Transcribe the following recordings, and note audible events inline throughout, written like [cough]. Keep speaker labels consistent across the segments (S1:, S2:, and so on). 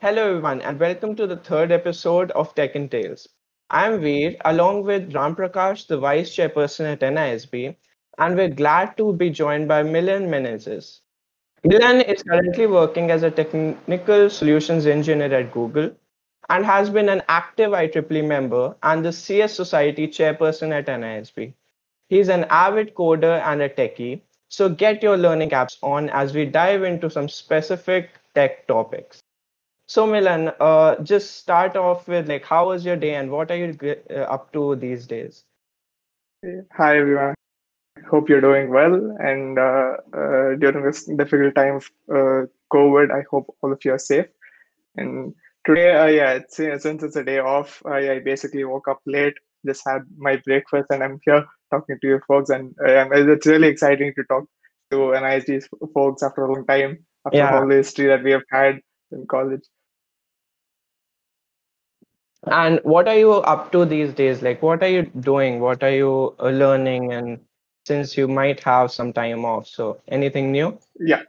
S1: Hello, everyone, and welcome to the third episode of Tech and Tales. I'm Veer, along with Ram Prakash, the Vice Chairperson at NISB, and we're glad to be joined by Milan Menezes. Milan is currently working as a technical solutions engineer at Google and has been an active IEEE member and the CS Society chairperson at NISB. He's an avid coder and a techie, so get your learning apps on as we dive into some specific tech topics. So Milan, uh, just start off with like, how was your day and what are you uh, up to these days?
S2: Hi everyone. Hope you're doing well. And uh, uh, during this difficult time of uh, COVID, I hope all of you are safe. And today, uh, yeah, it's, since it's a day off, I, I basically woke up late, just had my breakfast, and I'm here talking to you folks. And it's really exciting to talk to NISB folks after a long time, after yeah. all the history that we have had in college.
S1: And what are you up to these days? Like, what are you doing? What are you uh, learning? And since you might have some time off, so anything new?
S2: Yeah.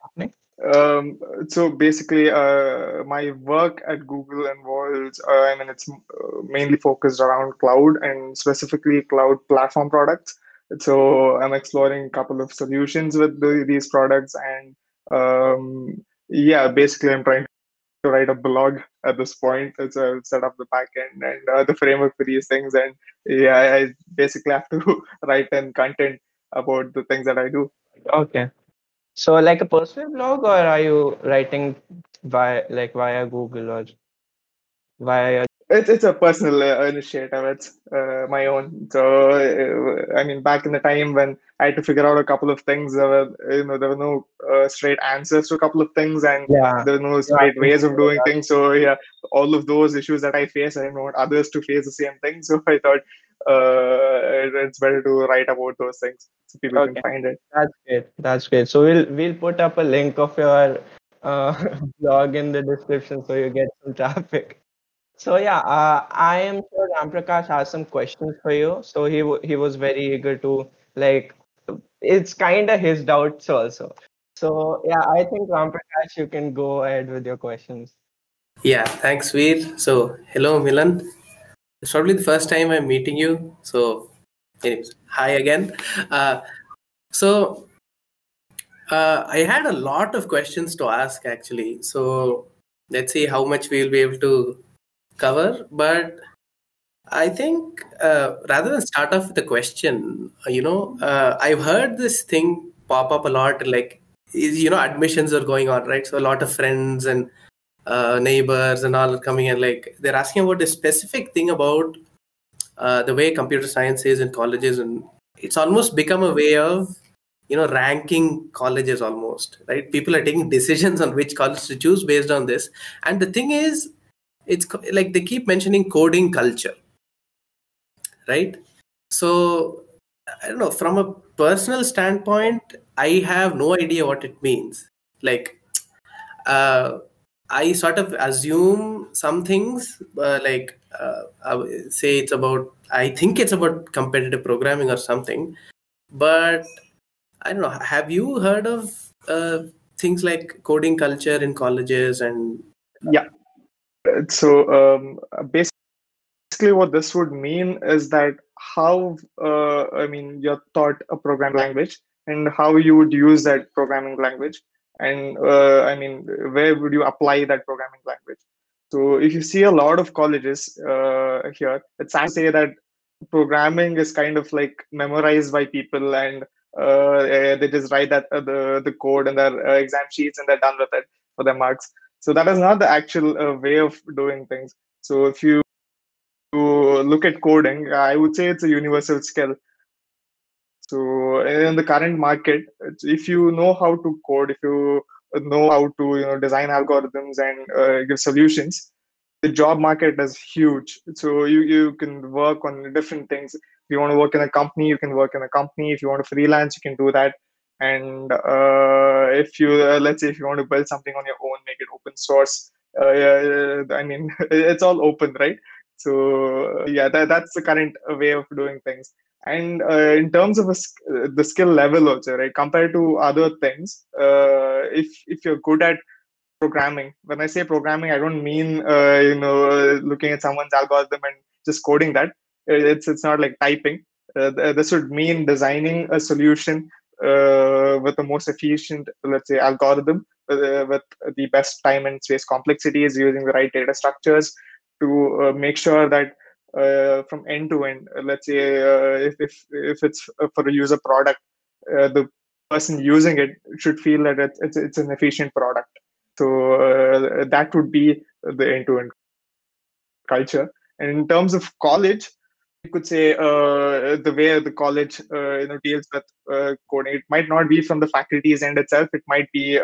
S2: Um, so basically, uh, my work at Google involves, uh, I mean, it's uh, mainly focused around cloud and specifically cloud platform products. So I'm exploring a couple of solutions with the, these products, and um, yeah, basically, I'm trying to write a blog at this point. It's a set up the backend and uh, the framework for these things. And yeah, I basically have to [laughs] write in content about the things that I do.
S1: Okay. So like a personal blog or are you writing via like via Google or via
S2: it's it's a personal uh, initiative. It's uh, my own. So uh, I mean, back in the time when I had to figure out a couple of things, there were you know there were no uh, straight answers to a couple of things, and yeah. there were no straight yeah. ways of doing yeah. things. So yeah, all of those issues that I face, I don't want others to face the same thing. [laughs] So I thought uh, it's better to write about those things so people okay. can find it.
S1: That's great. That's great. So we'll we'll put up a link of your uh, [laughs] blog in the description so you get some traffic. So yeah, uh, I am sure Ramprakash has some questions for you. So he he was very eager to like. It's kind of his doubts also. So yeah, I think Ramprakash, you can go ahead with your questions.
S3: Yeah, thanks, Veer. So hello, Milan. It's probably the first time I'm meeting you. So, anyways, hi again. Uh, so uh, I had a lot of questions to ask actually. So let's see how much we'll be able to cover, but I think uh, rather than start off with a question, you know, uh, I've heard this thing pop up a lot. Like, you know, admissions are going on, right? So a lot of friends and uh, neighbors and all are coming and like they're asking about a specific thing about uh, the way computer science is in colleges, and it's almost become a way of you know ranking colleges almost right people are taking decisions on which college to choose based on this and the thing is it's like they keep mentioning coding culture right? So i don't know from a personal standpoint i have no idea what it means. Like uh, i sort of assume some things uh, like uh, I say it's about i think it's about competitive programming or something but i don't know have you heard of uh, things like coding culture in colleges and
S2: yeah so um, basically, what this would mean is that how uh, I mean you're taught a programming language and how you would use that programming language, and uh, I mean where would you apply that programming language. So if you see a lot of colleges uh, here, it's to say that programming is kind of like memorized by people and uh, they just write that uh, the the code and their uh, exam sheets and they're done with it for their marks so that is not the actual uh, way of doing things. So if you look at coding, I would say it's a universal skill. So in the current market, if you know how to code, if you know how to you know design algorithms and uh, give solutions, the job market is huge. So you you can work on different things. If you want to work in a company, you can work in a company. If you want to freelance, you can do that and uh, if you uh, let's say if you want to build something on your own make it open source uh, i mean [laughs] it's all open right? So yeah that, that's the current way of doing things. And uh, in terms of a, the skill level also right compared to other things uh, if if you're good at programming when i say programming i don't mean uh, you know looking at someone's algorithm and just coding that. It's it's not like typing. Uh, this would mean designing a solution uh, with the most efficient let's say algorithm uh, with the best time and space complexities using the right data structures to make sure that uh, from end to end. Let's say uh, if, if if it's for a user product, uh, the person using it should feel that it's it's, it's an efficient product. So uh, that would be the end to end culture. And in terms of college, you could say uh, the way the college uh, you know deals with coding. It might not be from the faculty's end itself. It might be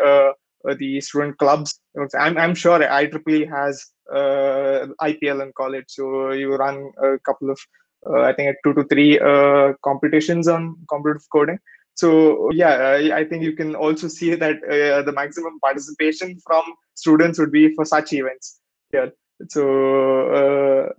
S2: the student clubs. I'm I'm sure IEEE has uh, IPL in college. So you run a couple of, uh, I think, two to three uh, competitions on competitive coding. So yeah, I think you can also see that the maximum participation from students would be for such events here. So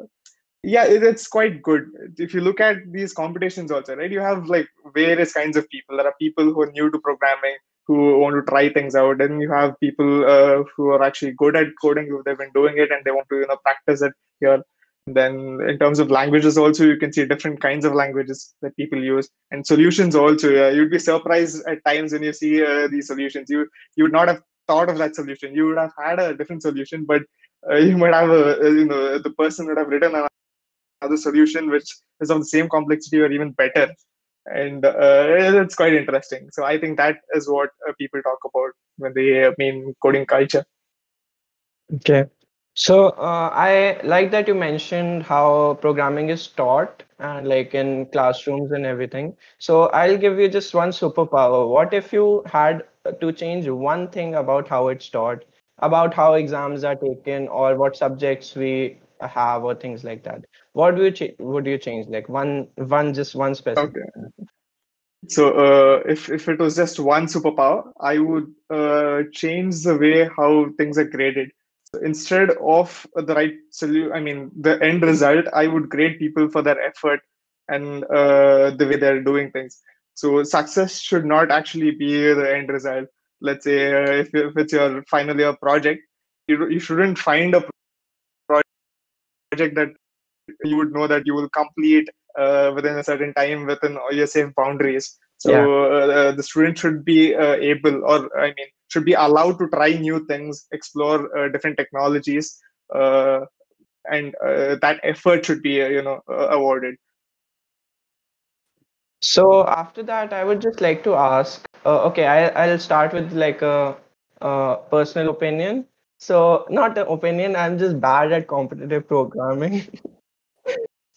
S2: yeah it's quite good. If you look at these competitions also right you have like various kinds of people. There are people who are new to programming who want to try things out. And you have people uh, who are actually good at coding who they've been doing it and they want to you know practice it here. Then in terms of languages also you can see different kinds of languages that people use. And solutions also yeah, you'd be surprised at times when you see uh, these solutions. You you would not have thought of that solution. You would have had a different solution but uh, you might have a, you know the person would have written another solution which is of the same complexity or even better and uh, it's quite interesting. So I think that is what uh, people talk about when they mean coding culture.
S1: Okay. So uh, I like that you mentioned how programming is taught and like in classrooms and everything. So I'll give you just one superpower. What if you had to change one thing about how it's taught, about how exams are taken, or what subjects we have, or things like that? What do you ch- would you change? Like one one just one specific? Okay.
S2: so uh, if if it was just one superpower i would uh, change the way how things are graded. So instead of the right solution i mean the end result i would grade people for their effort and uh, the way they're doing things. So success should not actually be the end result. Let's say uh, if, if it's your final year project you, you shouldn't find a project that you would know that you will complete uh, within a certain time within your safe boundaries. So yeah. uh, the student should be uh, able, or I mean, should be allowed to try new things, explore uh, different technologies, uh, and uh, that effort should be, you know, awarded.
S1: So after that, I would just like to ask. okay, I, I'll start with like a, a personal opinion. So not an opinion. I'm just bad at competitive programming. [laughs]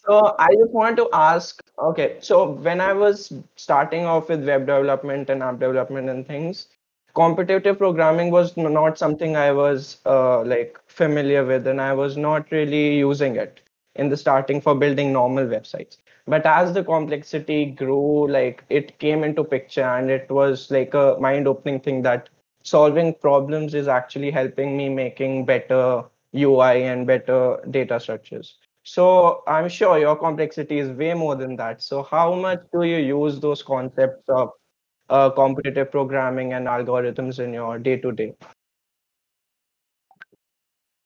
S1: So I just want to ask, okay, so when I was starting off with web development and app development and things, competitive programming was not something I was uh, like familiar with, and I was not really using it in the starting for building normal websites. But as the complexity grew, like it came into picture, and it was like a mind-opening thing that solving problems is actually helping me making better UI and better data structures. So I'm sure your complexity is way more than that. So how much do you use those concepts of uh, competitive programming and algorithms in your day to day?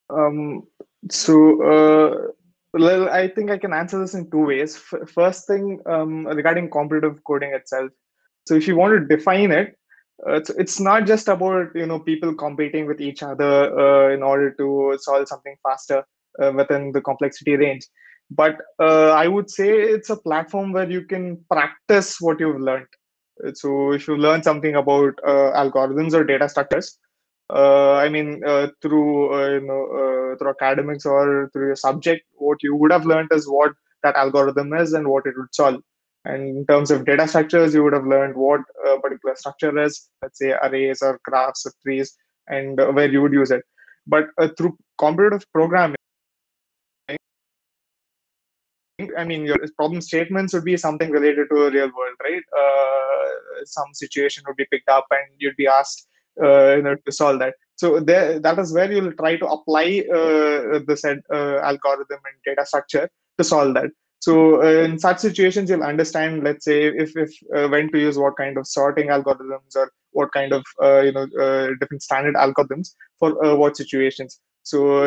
S2: Um, so uh, well, I think I can answer this in two ways. F- first thing um, regarding competitive coding itself. So if you want to define it, uh, it's, it's not just about you know people competing with each other uh, in order to solve something faster uh, within the complexity range. But uh, i would say it's a platform where you can practice what you've learned. So if you learn something about uh, algorithms or data structures i mean through you know through academics or through your subject what you would have learned is what that algorithm is and what it would solve. And in terms of data structures, you would have learned what a particular structure is, let's say arrays or graphs or trees, and uh, where you would use it. But uh, through competitive programming, I mean, your problem statements would be something related to the real world, right? Uh, some situation would be picked up, and you'd be asked, uh, you know, to solve that. So there, that is where you'll try to apply uh, the said uh, algorithm and data structure to solve that. So uh, in such situations, you'll understand, let's say, if if uh, when to use what kind of sorting algorithms or what kind of you know different standard algorithms for what situations. So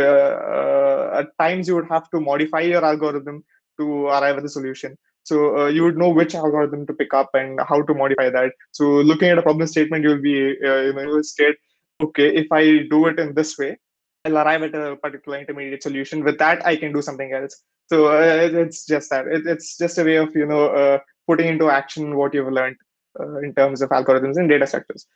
S2: at times you would have to modify your algorithm to arrive at the solution. So you would know which algorithm to pick up and how to modify that. So looking at a problem statement, you'll be you know state, okay, if I do it in this way, I'll arrive at a particular intermediate solution. With that, I can do something else. So uh, it's just that. It, it's just a way of you know uh, putting into action what you've learned uh, in terms of algorithms and data structures.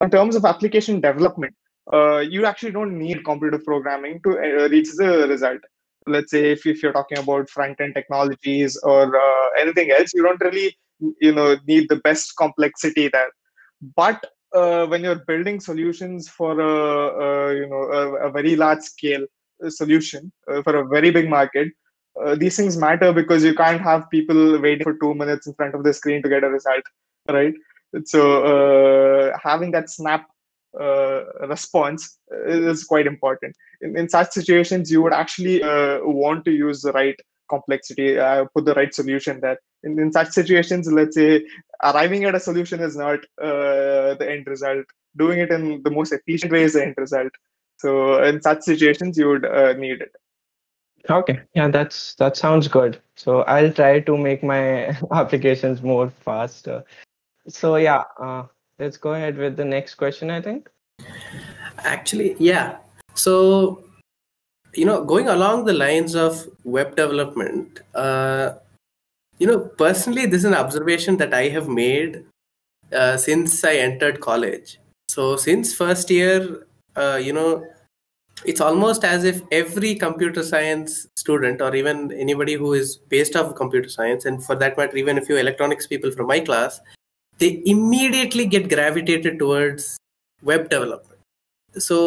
S2: In terms of application development, uh, you actually don't need computative programming to uh, reach the result. Let's say if, if you're talking about front-end technologies or uh, anything else, you don't really you know need the best complexity there. But uh, when you're building solutions for a, a you know a, a, very large scale uh, solution uh, for a very big market uh, these things matter because you can't have people waiting for two minutes in front of the screen to get a result right so uh, having that snap uh, response is quite important in, in such situations you would actually want to use the right complexity put the right solution there in, in such situations, let's say arriving at a solution is not uh, the end result. Doing it in the most efficient way is the end result. So in such situations, you would uh, need it.
S1: Okay, yeah, that's that sounds good. So I'll try to make my [laughs] applications more faster. So yeah, uh, let's go ahead with the next question. I think.
S3: Actually, yeah. So you know, going along the lines of web development, uh, you know, personally, this is an observation that I have made uh, since I entered college. So, since first year, uh, you know, it's almost as if every computer science student or even anybody who is based off computer science and for that matter even a few electronics people from my class they immediately get gravitated towards web development so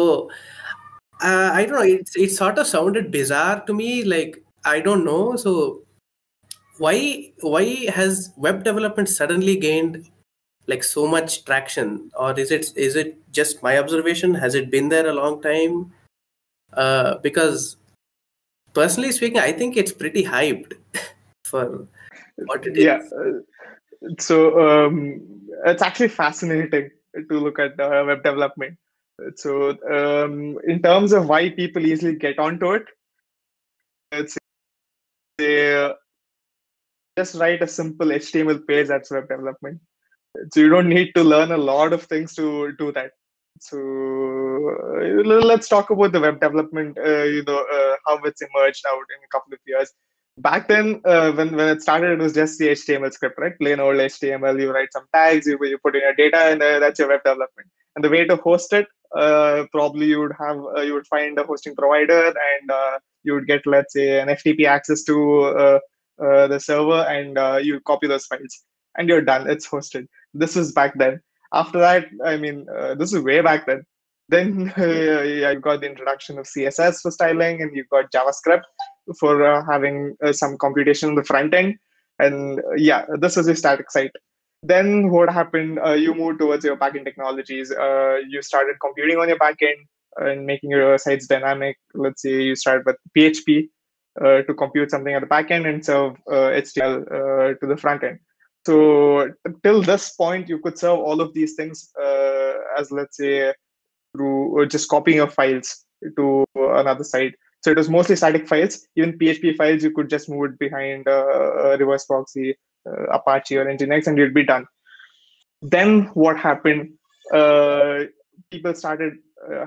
S3: uh, i don't know it, it sort of sounded bizarre to me like i don't know so why why has web development suddenly gained like so much traction or is it is it just my observation has it been there a long time uh, because personally speaking i think it's pretty hyped [laughs] for what it
S2: is. yeah. Uh, so um, it's actually fascinating to look at uh, web development so um, in terms of why people easily get onto it it's a just write a simple HTML page that's web development. So you don't need to learn a lot of things to do that. So uh, let's talk about the web development. Uh, you know uh, how it's emerged out in a couple of years. Back then, uh, when when it started, it was just the HTML script, right? Plain old HTML. You write some tags, you you put in your data, and uh, that's your web development. And the way to host it, uh, probably you would have you would find a hosting provider, and you would get let's say an FTP access to uh, the server and uh, you copy those files and you're done it's hosted this was back then after that i mean uh, this is way back then then [laughs] uh, you've got the introduction of css for styling and you've got javascript for uh, having uh, some computation on the front end and yeah this was a static site then what happened you moved towards your backend technologies you started computing on your backend and making your sites dynamic let's say you started with php uh, to compute something at the back end and serve HTML uh, uh, to the front end. So till this point, you could serve all of these things as let's say through just copying your files to another site. So it was mostly static files. Even PHP files, you could just move it behind uh, reverse proxy, uh, Apache or Nginx, and you'd be done. Then what happened? Uh, people started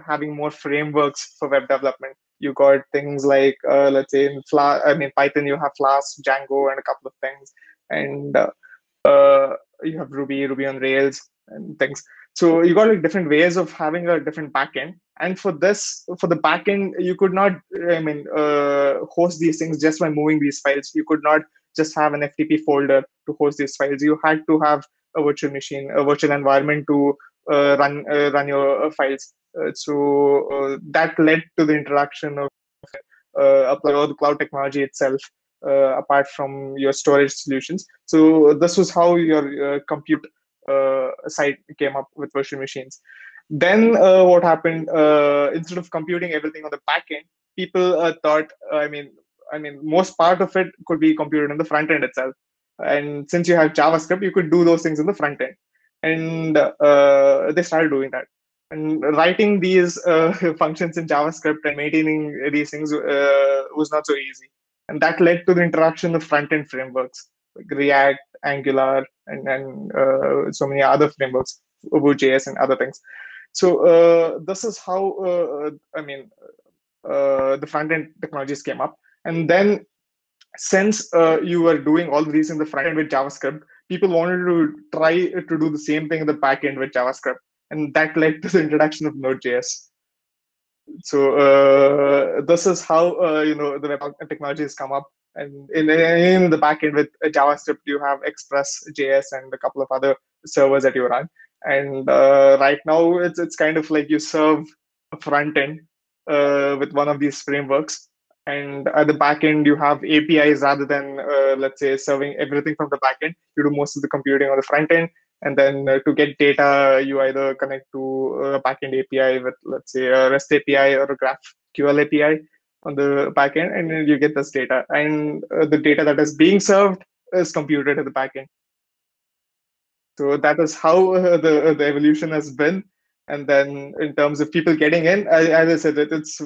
S2: having more frameworks for web development you got things like uh, let's say in Flask, I mean Python, you have Flask, Django, and a couple of things, and uh, uh, you have Ruby, Ruby on Rails, and things. So you got like different ways of having a different backend. And for this, for the backend, you could not, I mean, uh, host these things just by moving these files. You could not just have an FTP folder to host these files. You had to have a virtual machine, a virtual environment to uh, run uh, run your files. Uh, so uh, that led to the introduction of uh, the cloud technology itself, apart from your storage solutions. So this was how your compute side came up with virtual machines. Then what happened? instead of computing everything on the back end, people thought, I mean, I mean, most part of it could be computed in the front end itself. And since you have JavaScript, you could do those things in the front end. And uh, they started doing that. And writing these uh, [laughs] functions in JavaScript and maintaining these things uh, was not so easy. And that led to the introduction of front end frameworks like React, Angular, and, and uh, so many other frameworks, Vue.js, and other things. So uh, this is how uh, I mean uh, the front end technologies came up, and then since uh, you were doing all these in the front end with JavaScript, people wanted to try to do the same thing in the back end with JavaScript, and that led to the introduction of Node.js. So uh, this is how uh, you know the web technologies come up, and in, in the backend with JavaScript, you have Express.js and a couple of other servers that you run. And uh, right now, it's it's kind of like you serve a front end uh, with one of these frameworks, and at the backend you have APIs rather than uh, let's say serving everything from the backend. You do most of the computing on the front end, and then uh, to get data, you either connect to a backend API with let's say a REST API or a GraphQL API on the backend, and then you get this data, and uh, the data that is being served is computed at the backend. So that is how uh, the the evolution has been. And then in terms of people getting in, as I said, it's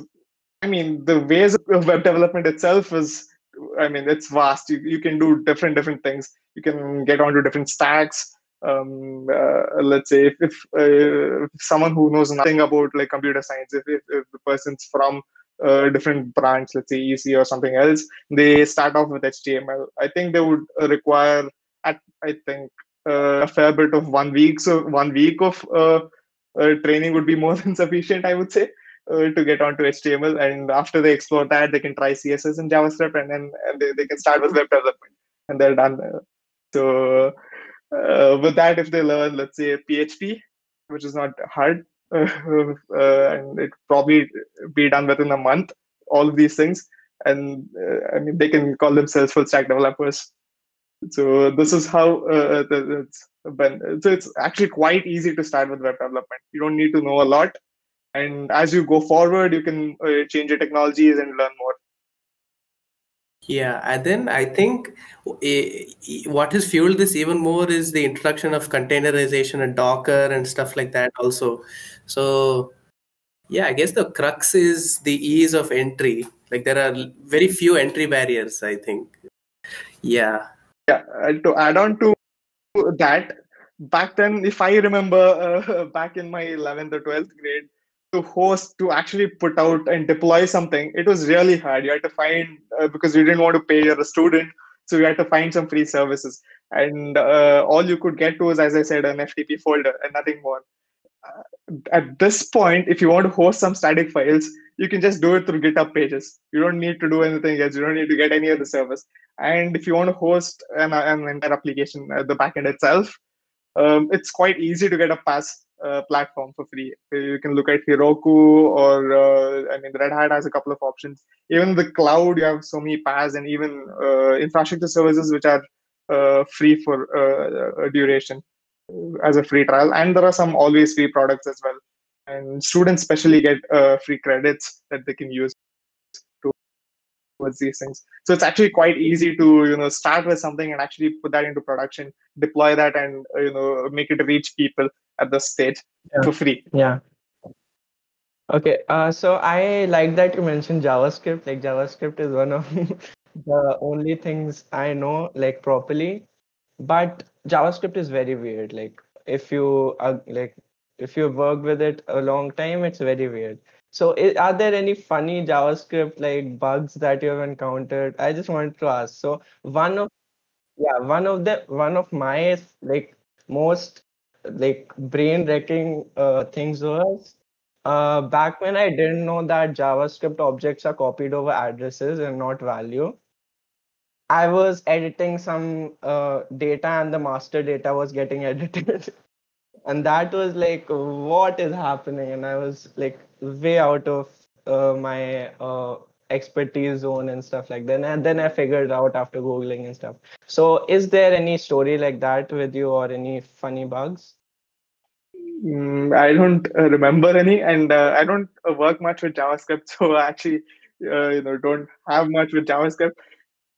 S2: I mean the ways of web development itself is I mean it's vast. You you can do different different things. You can get onto different stacks. Um, uh, let's say if, if, uh, if, someone who knows nothing about like computer science, if, if, if the person's from a different branch, let's say EC or something else, they start off with HTML. I think they would require, at I think, uh, a fair bit of one week. So one week of uh, uh, training would be more [laughs] than sufficient, I would say, uh, to get onto HTML. And after they explore that, they can try CSS and JavaScript, and then and they, they can start with web development, and they're done. So uh, with that, if they learn, let's say PHP, which is not hard, [laughs] uh, and it probably be done within a month. All of these things, and I mean, they can call themselves full stack developers. So this is how uh, it's been. So it's actually quite easy to start with web development. You don't need to know a lot, and as you go forward, you can uh, change your technologies and learn more.
S3: Yeah, and then I think what has fueled this even more is the introduction of containerization and Docker and stuff like that also. So yeah, I guess the crux is the ease of entry. Like there are very few entry barriers, I think. Yeah.
S2: Yeah, to add on to that, back then, if I remember uh, [laughs] back in my 11th or 12th grade, to host to actually put out and deploy something it was really hard. You had to find uh, because you didn't want to pay you're a student so you had to find some free services. And uh, all you could get was as i said an ftp folder and nothing more. Uh, at this point if you want to host some static files you can just do it through github pages you don't need to do anything else you don't need to get any of the service and if you want to host an, an entire application uh, the backend itself um, it's quite easy to get a PaaS uh, platform for free. You can look at Heroku or uh, I mean, Red Hat has a couple of options. Even the cloud, you have so many PaaS and even uh, infrastructure services which are uh, free for uh, duration as a free trial. And there are some always free products as well. And students especially get uh, free credits that they can use towards these things. So it's actually quite easy to you know start with something and actually put that into production, deploy that, and uh, you know make it reach people at the stage
S1: yeah.
S2: for free.
S1: Yeah. Okay. Uh, so I like that you mentioned JavaScript. Like JavaScript is one of [laughs] the only things I know like properly, but JavaScript is very weird. Like if you are like if you work with it a long time, it's very weird. So, are there any funny JavaScript like bugs that you have encountered? I just wanted to ask. So, one of yeah, one of the one of my like most like brain wrecking uh, things was uh, back when I didn't know that JavaScript objects are copied over addresses and not value. I was editing some uh, data and the master data was getting [laughs] edited. And that was like, what is happening? And I was like, way out of uh, my uh, expertise zone and stuff like that. And then I figured out after Googling and stuff. So, is there any story like that with you or any funny bugs?
S2: Mm, I don't uh, remember any, and uh, I don't uh, work much with JavaScript. [laughs] So, actually, uh, you know don't have much with JavaScript.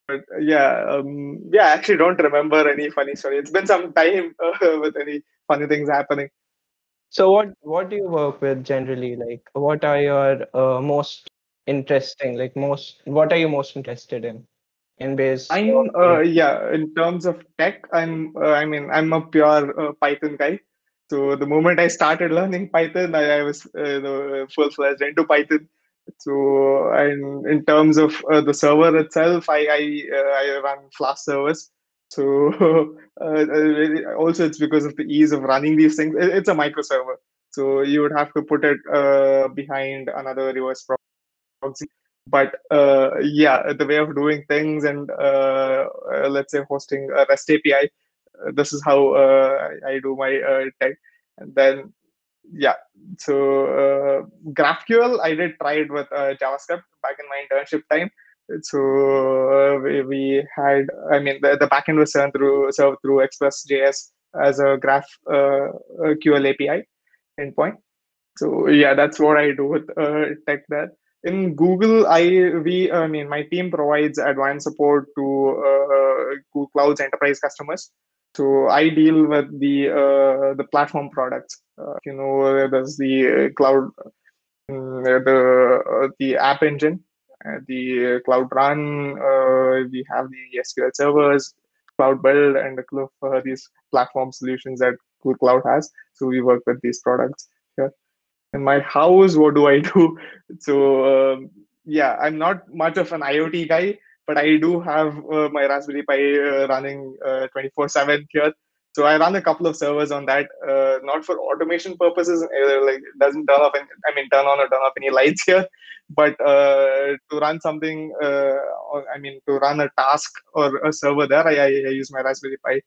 S2: But yeah, um, yeah, I actually don't remember any funny story. It's been some time [laughs] with any funny things happening.
S1: So what what do you work with generally? Like, what are your uh, most interesting? Like, most what are you most interested in? In base.
S2: I'm uh, yeah. In terms of tech, I'm uh, I mean I'm a pure uh, Python guy. So the moment I started learning Python, I, I was uh, full fledged into Python. So and in terms of uh, the server itself, I I, uh, I run Flask servers. So [laughs] uh, also it's because of the ease of running these things. It's a micro server, so you would have to put it uh, behind another reverse proxy. But uh, yeah, the way of doing things and uh, let's say hosting a REST API, this is how I, do my tech. And then yeah so uh, graphql i did try it with uh, javascript back in my internship time so uh, we, we, had i mean the, the backend was served through served through express.js as a graph uh, ql api endpoint. So yeah that's what i do with uh, tech there. In google i we i mean my team provides advanced support to google cloud's enterprise customers. So I deal with the uh, the platform products. Uh, you know, there's the cloud, mm, the the app engine, the cloud run. Uh, we have the SQL servers, cloud build, and a couple of these platform solutions that Google Cloud has. So we work with these products here. In my house, what do I do? [laughs] So um, yeah, I'm not much of an IoT guy but I do have uh, my Raspberry Pi uh, running uh, 24 7 here. So I run a couple of servers on that, uh, not for automation purposes, uh, like it doesn't turn off, any, I mean, turn on or turn off any [laughs] lights here, but to run something, or, I mean, to run a task or a server there, I, I, use my Raspberry Pi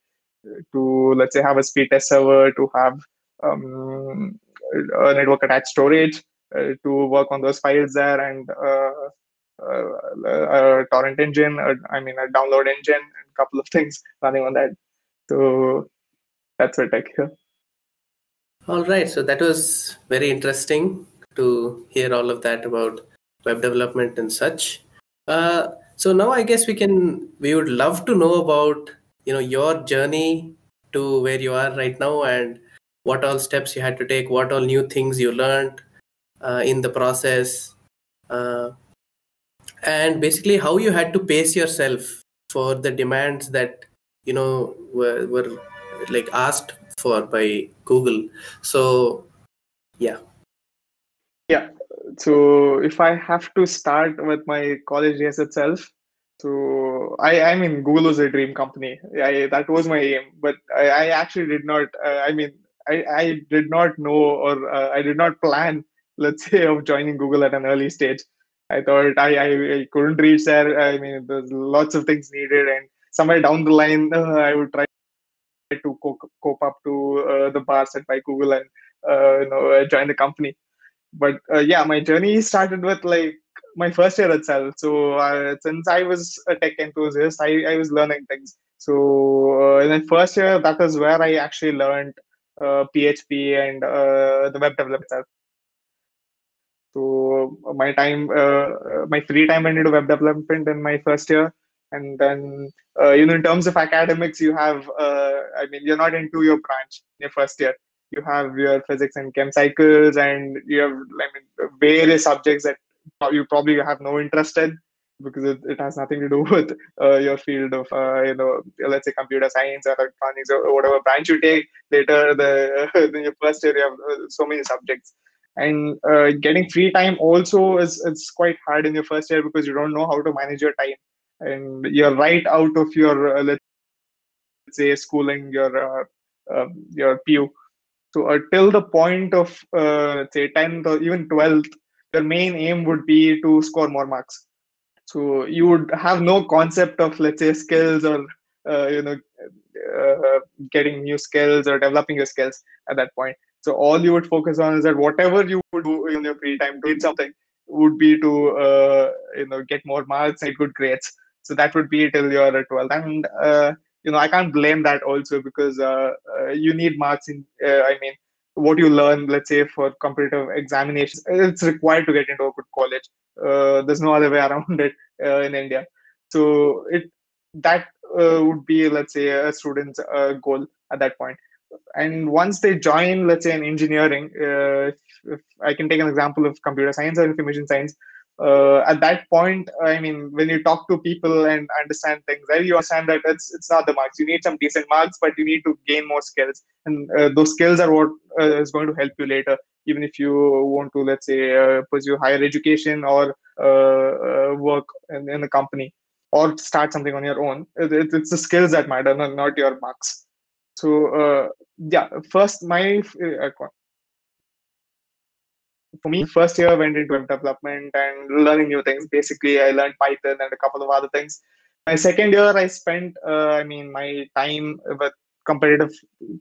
S2: to, let's say, have a speed test server, to have um, a network attached storage, uh, to work on those files there and uh, uh, a torrent engine, I mean, a download engine, and a couple of [laughs] things running on that. So that's what tech here.
S3: All right. So that was very interesting to hear all of that about web development and such. Uh, so now I guess we can we would love to know about you know your journey to where you are right now and what all steps you had to take, what all new things you learned uh, in the process. Uh, and basically how you had to pace yourself for the demands that you know were, were like asked for by google. So yeah.
S2: Yeah. So if i have to start with my college years itself so i i mean google was a dream company. I, that was my aim. But i, I actually did not uh, i mean I, I did not know or uh, i did not plan [laughs] let's say of joining google at an early stage. I thought I, I, I, couldn't reach there. I mean, there's lots of things needed, and somewhere down the line, uh, I would try to cope, up to uh, the bar set by Google and uh, you know join the company. But uh, yeah, my journey started with like my first year itself. So uh, since I was a tech enthusiast, I, I was learning things. So uh, in the first year, that is where I actually learned PHP and the web development so my time, uh, my free time went into web development in my first year, and then uh, you know in terms of academics, you have uh, I mean you're not into your branch in your first year. You have your physics and chem cycles, and you have I mean various subjects that you probably have no interest in because it, it has nothing to do [laughs] with uh, your field of uh, you know let's say computer science or electronics or whatever branch you take later the [laughs] in your first year you have uh, so many subjects and uh, getting free time also is it's quite hard in your first year because you don't know how to manage your time and you're right out of your uh, let's say schooling your uh, um, your pu so uh, till the point of uh, say 10th or even 12th your main aim would be to score more marks. So you would have no concept of let's say skills or uh, you know getting new skills or developing your skills at that point. So all you would focus on is that whatever you would do in your free time, doing something, would be to uh, you know get more marks and good grades. So that would be till you're 12, and uh, you know I can't blame that also because uh, uh you need marks in uh, I mean what you learn, let's say for competitive examinations, it's required to get into a good college. Uh, there's no other way [laughs] around it uh, in India. So it that uh, would be, let's say, a student's uh, goal at that point. And once they join, let's say, in engineering, if, if I can take an example of computer science or information science, uh, at that point, I mean, when you talk to people and understand things, you understand that it's it's not the marks. You need some decent marks, but you need to gain more skills, and uh, those skills are what uh, is going to help you later. Even if you want to, let's say, uh, pursue higher education or uh, uh, work in, in a company or start something on your own, it, it's the skills that matter, not, not your marks. So yeah, first my for me, first year I went into web development and learning new things. Basically, I learned Python and a couple of other things. My second year, I spent, uh, I mean, my time with competitive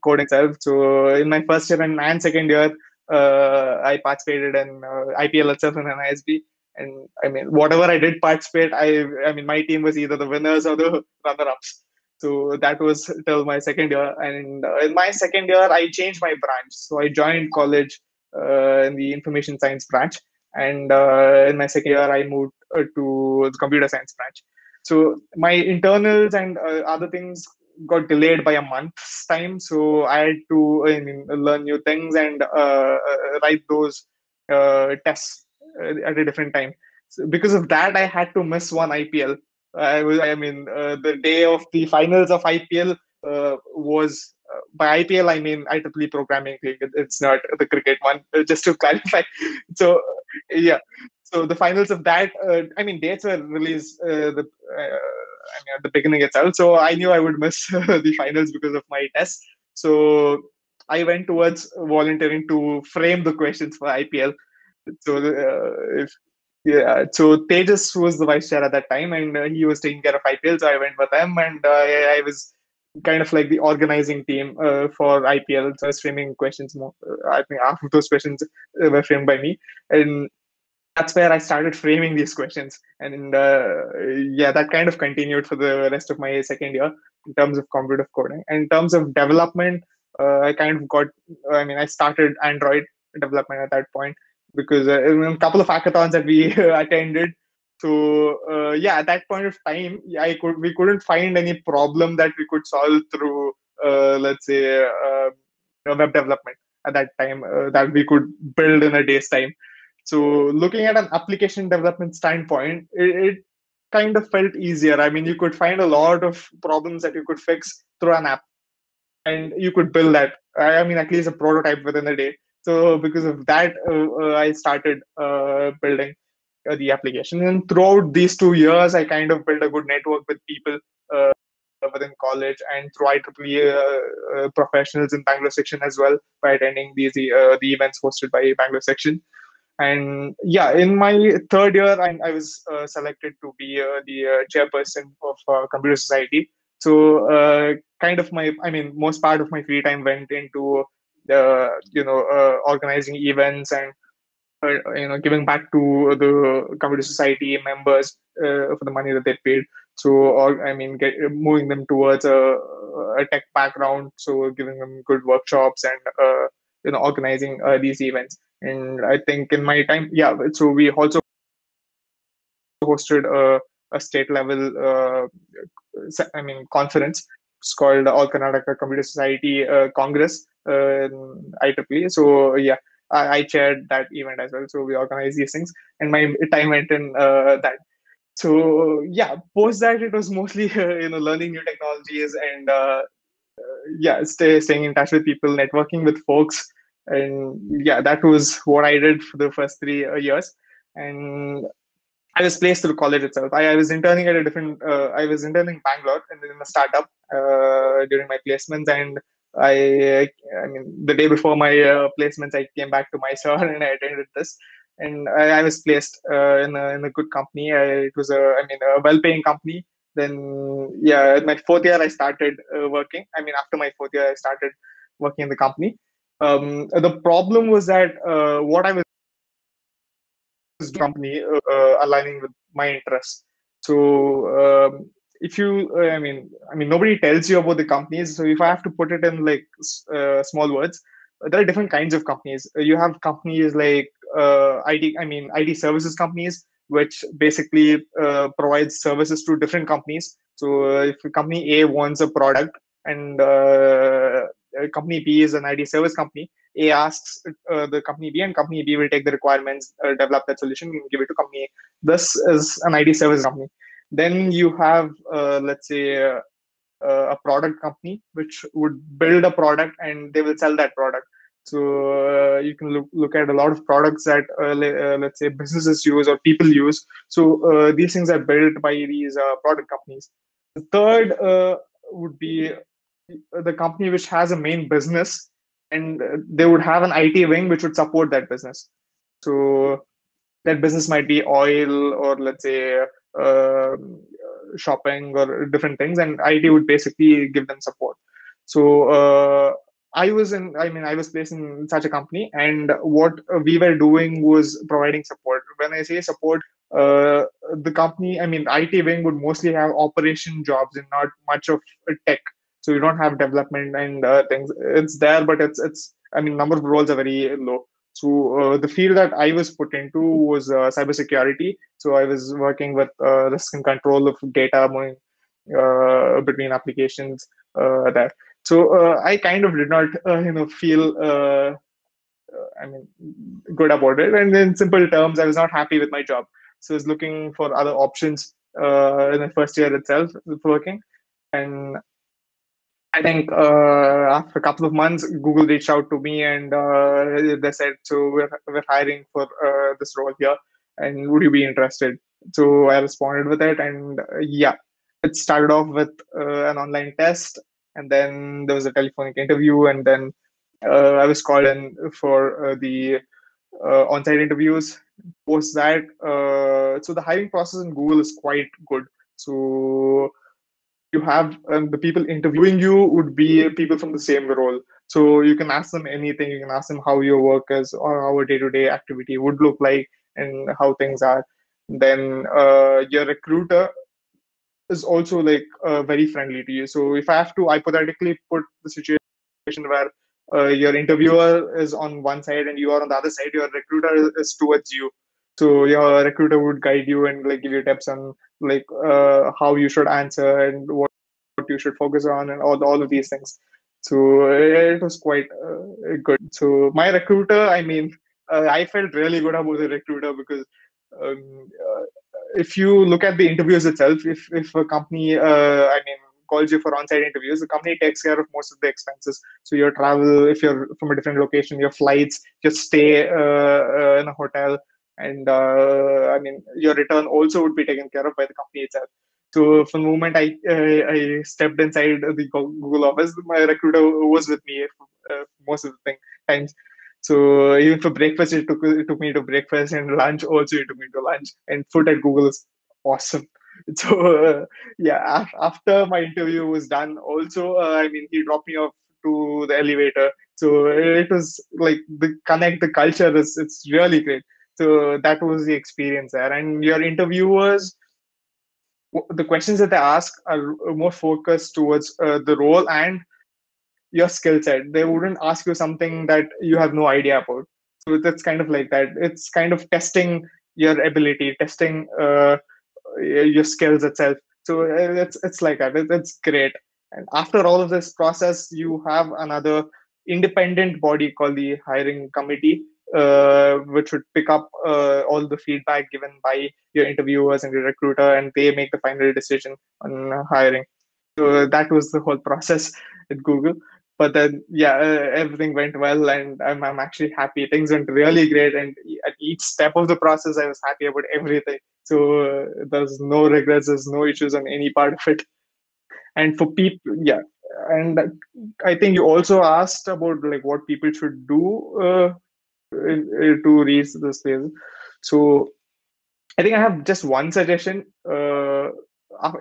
S2: coding itself. So in my first year and, and second year, uh, I participated in uh, IPL itself in NISB. And I mean, whatever I did participate, I, I mean, my team was either the winners or the runner-ups. So that was till my second year. And uh, in my second year, I changed my branch. So I joined college in the information science branch. And uh, in my second year, I moved uh, to the computer science branch. So my internals and other things got delayed by a month's time. So I had to I mean, learn new things and write those tests at a different time. So because of that, I had to miss one IPL. I was, I mean, uh, the day of the finals of IPL uh, was by IPL, I mean IEEE programming league. It's not the cricket one, [laughs] just to clarify. So, yeah. So the finals of that, uh, I mean, dates were released uh, the, uh, I mean, at the beginning itself. So I knew I would miss [laughs] the finals because of my test. So I went towards volunteering to frame the questions for IPL. So uh, if yeah, so Tejas was the vice chair at that time, and uh, he was taking care of IPL. So I went with him, and I, I was kind of like the organizing team uh, for IPL. So I was framing questions more. Uh, I think half of those questions uh, were framed by me, and that's where I started framing these questions. And uh, yeah, that kind of continued for the rest of my second year in terms of competitive coding. And in terms of development, uh, I kind of got. I mean, I started Android development at that point because uh, a couple of hackathons that we [laughs] attended so uh, yeah, at that point of time, I could we couldn't find any problem that we could solve through uh, let's say uh, web development at that time uh, that we could build in a day's time. So looking at an application development standpoint, it, it kind of felt easier. I mean, you could find a lot of problems that you could fix through an app, and you could build that. I mean, at least a prototype within a day. So because of that, uh, uh, I started building the application. And throughout these two years, I kind of built a good network with people uh, within college and through IEEE uh, uh, professionals in Bangalore section as well by attending these uh, the events hosted by Bangalore section. And yeah, in my third year, I, I was uh, selected to be the chairperson of Computer Society. So kind of my, I mean, most part of my free time went into you know organizing events and uh, you know giving back to the computer society members uh, for the money that they paid. So or i mean get, moving them towards a, a tech background so giving them good workshops and uh, you know organizing uh, these events. And i think in my time yeah so we also hosted a, a state level i mean conference. It's called all karnataka computer society uh, congress uh, IEEE. so yeah I, I chaired that event as well. So we organized these things, and my time went in uh, that. So yeah, post that it was mostly uh, [laughs] you know learning new technologies and uh, uh, yeah, stay staying in touch with people, networking with folks, and yeah, that was what I did for the first three uh, years. And I was placed through college itself. I, I was interning at a different. Uh, I was interning in Bangalore and in a startup during my placements and I, I mean, the day before my uh, placements, I came back to Mysore [laughs] and I attended this, and I, I was placed uh, in, a, in a good company. I, it was a, I mean, a well-paying company. Then, yeah, my fourth year, I started uh, working. I mean, after my fourth year, I started working in the company. Um, the problem was that uh, what I was company uh, aligning with my interests. So um, if you uh, i mean i mean nobody tells you about the companies so if i have to put it in like uh, small words there are different kinds of companies. You have companies like uh, IT, I mean, IT services companies, which basically uh, provides services to different companies. So uh, if company A wants a product and uh, company B is an IT service company, A asks uh, the company B, and company B will take the requirements, uh, develop that solution, and give it to company A. This is an IT service company. Then you have, let's say, uh, a product company which would build a product and they will sell that product. So uh, you can look, look at a lot of products that uh, le- uh, let's say businesses use or people use. So uh, these things are built by these uh, product companies. The third would be the company which has a main business and they would have an it wing which would support that business. So that business might be oil or let's say shopping or different things and it would basically give them support. So uh, i was in i mean i was placed in such a company and what we were doing was providing support. When i say support uh, the company i mean it wing would mostly have operation jobs and not much of tech. So you don't have development and uh, things. It's there but it's it's i mean number of roles are very low so uh, the field that I was put into was uh, cybersecurity. So I was working with uh, risk and control of data moving uh, between applications uh, there. So uh, I kind of did not, you know, feel, I mean, good about it. And in simple terms, I was not happy with my job. So I was looking for other options in the first year itself working. And I think uh, after a couple of months, Google reached out to me and uh, they said, "So we're we're hiring for uh, this role here, and would you be interested?" So I responded with it, and uh, yeah, it started off with uh, an online test, and then there was a telephonic interview, and then uh, I was called in for the on-site interviews. Post that, so the hiring process in Google is quite good. So you have um, the people interviewing you would be people from the same role. So you can ask them anything. You can ask them how your work is or how a day-to-day activity would look like and how things are. Then uh, your recruiter is also like uh, very friendly to you. So if i have to hypothetically put the situation where uh, your interviewer is on one side and you are on the other side your recruiter is, is towards you so your recruiter would guide you and like give you tips on like uh, how you should answer and what, what you should focus on and all, all of these things. So it was quite uh, good. So my recruiter i mean uh, i felt really good about the recruiter because um, uh, if you look at the interviews itself if if a company uh, i mean calls you for on-site interviews the company takes care of most of the expenses. So your travel if you're from a different location your flights your stay uh, in a hotel and uh, I mean your return also would be taken care of by the company itself. So from the moment I uh, I stepped inside the Google office, my recruiter was with me uh, most of the times. So even for breakfast, it took it took me to breakfast, and lunch also it took me to lunch. And food at Google is awesome. [laughs] So uh, yeah, after my interview was done, also uh, I mean he dropped me off to the elevator. So it was like the connect, the culture is it's really great so that was the experience there. And your interviewers the questions that they ask are more focused towards uh, the role and your skill set. They wouldn't ask you something that you have no idea about. So that's kind of like that. It's kind of testing your ability testing uh, your skills itself. So uh, it's it's like that. It's great. And after all of this process you have another independent body called the hiring committee uh, which would pick up uh, all the feedback given by your interviewers and your recruiter, and they make the final decision on hiring. So that was the whole [laughs] process at Google. But then, yeah, uh, everything went well, and I'm, I'm actually happy. Things went really great, and at each step of the process, I was happy about everything. So uh, there's no regrets, there's no issues on any part of it. And for people, yeah, and I think you also asked about like what people should do uh, to reach this phase. So I think I have just one suggestion. Uh,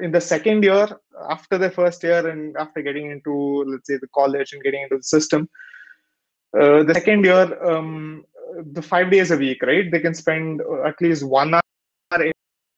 S2: in the second year, after the first year, and after getting into let's say the college and getting into the system, uh, the second year, um, the five days a week, right? They can spend at least one hour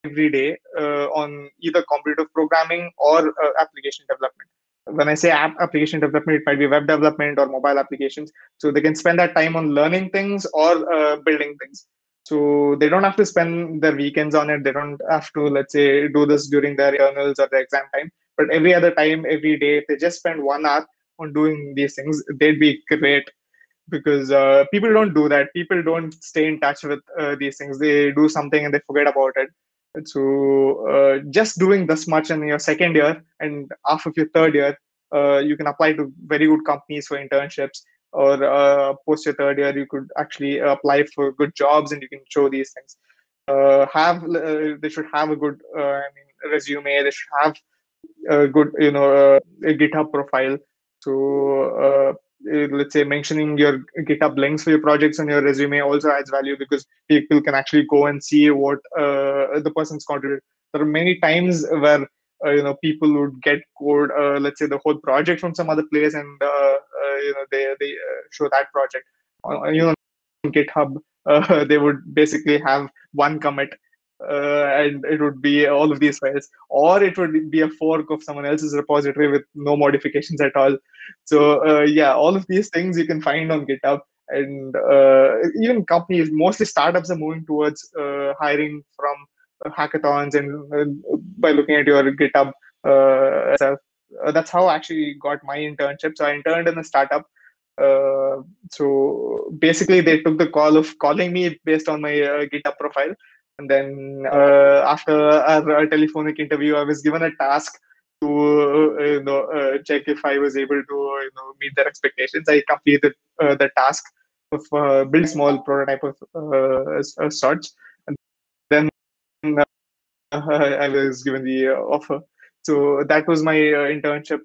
S2: every day uh, on either computer programming or uh, application development. When I say app application development, it might be web development or mobile applications. So they can spend that time on learning things or uh, building things. So they don't have to spend their weekends on it. They don't have to, let's say, do this during their journals or their exam time. But every other time, every day, if they just spend one hour on doing these things, they'd be great because uh, people don't do that. People don't stay in touch with uh, these things. They do something and they forget about it. So uh, just doing this much in your second year and half of your third year, uh, you can apply to very good companies for internships. Or uh, post your third year, you could actually apply for good jobs and you can show these things. Uh, have they should have a good I mean resume. They should have a good you know a GitHub profile. So uh, let's say mentioning your github links for your projects on your resume also adds value because people can actually go and see what uh, the person's contributed there are many times where uh, you know people would get code uh, let's say the whole project from some other place and uh, uh, you know they they show that project. On, you know on github [laughs] they would basically have one commit uh, and it would be all of these files, or it would be a fork of someone else's repository with no modifications at all. So uh, yeah, all of these things you can find on GitHub, and uh, even companies, mostly startups, are moving towards uh, hiring from hackathons and uh, by looking at your GitHub itself. that's how I actually got my internship. So I interned in a startup. so basically, they took the call of calling me based on my GitHub profile and then uh, after our, telephonic interview, I was given a task to uh, you know uh, check if I was able to you know meet their expectations. I completed uh, the task of uh, build small prototype of uh, sorts, and then [laughs] I was given the offer. So that was my internship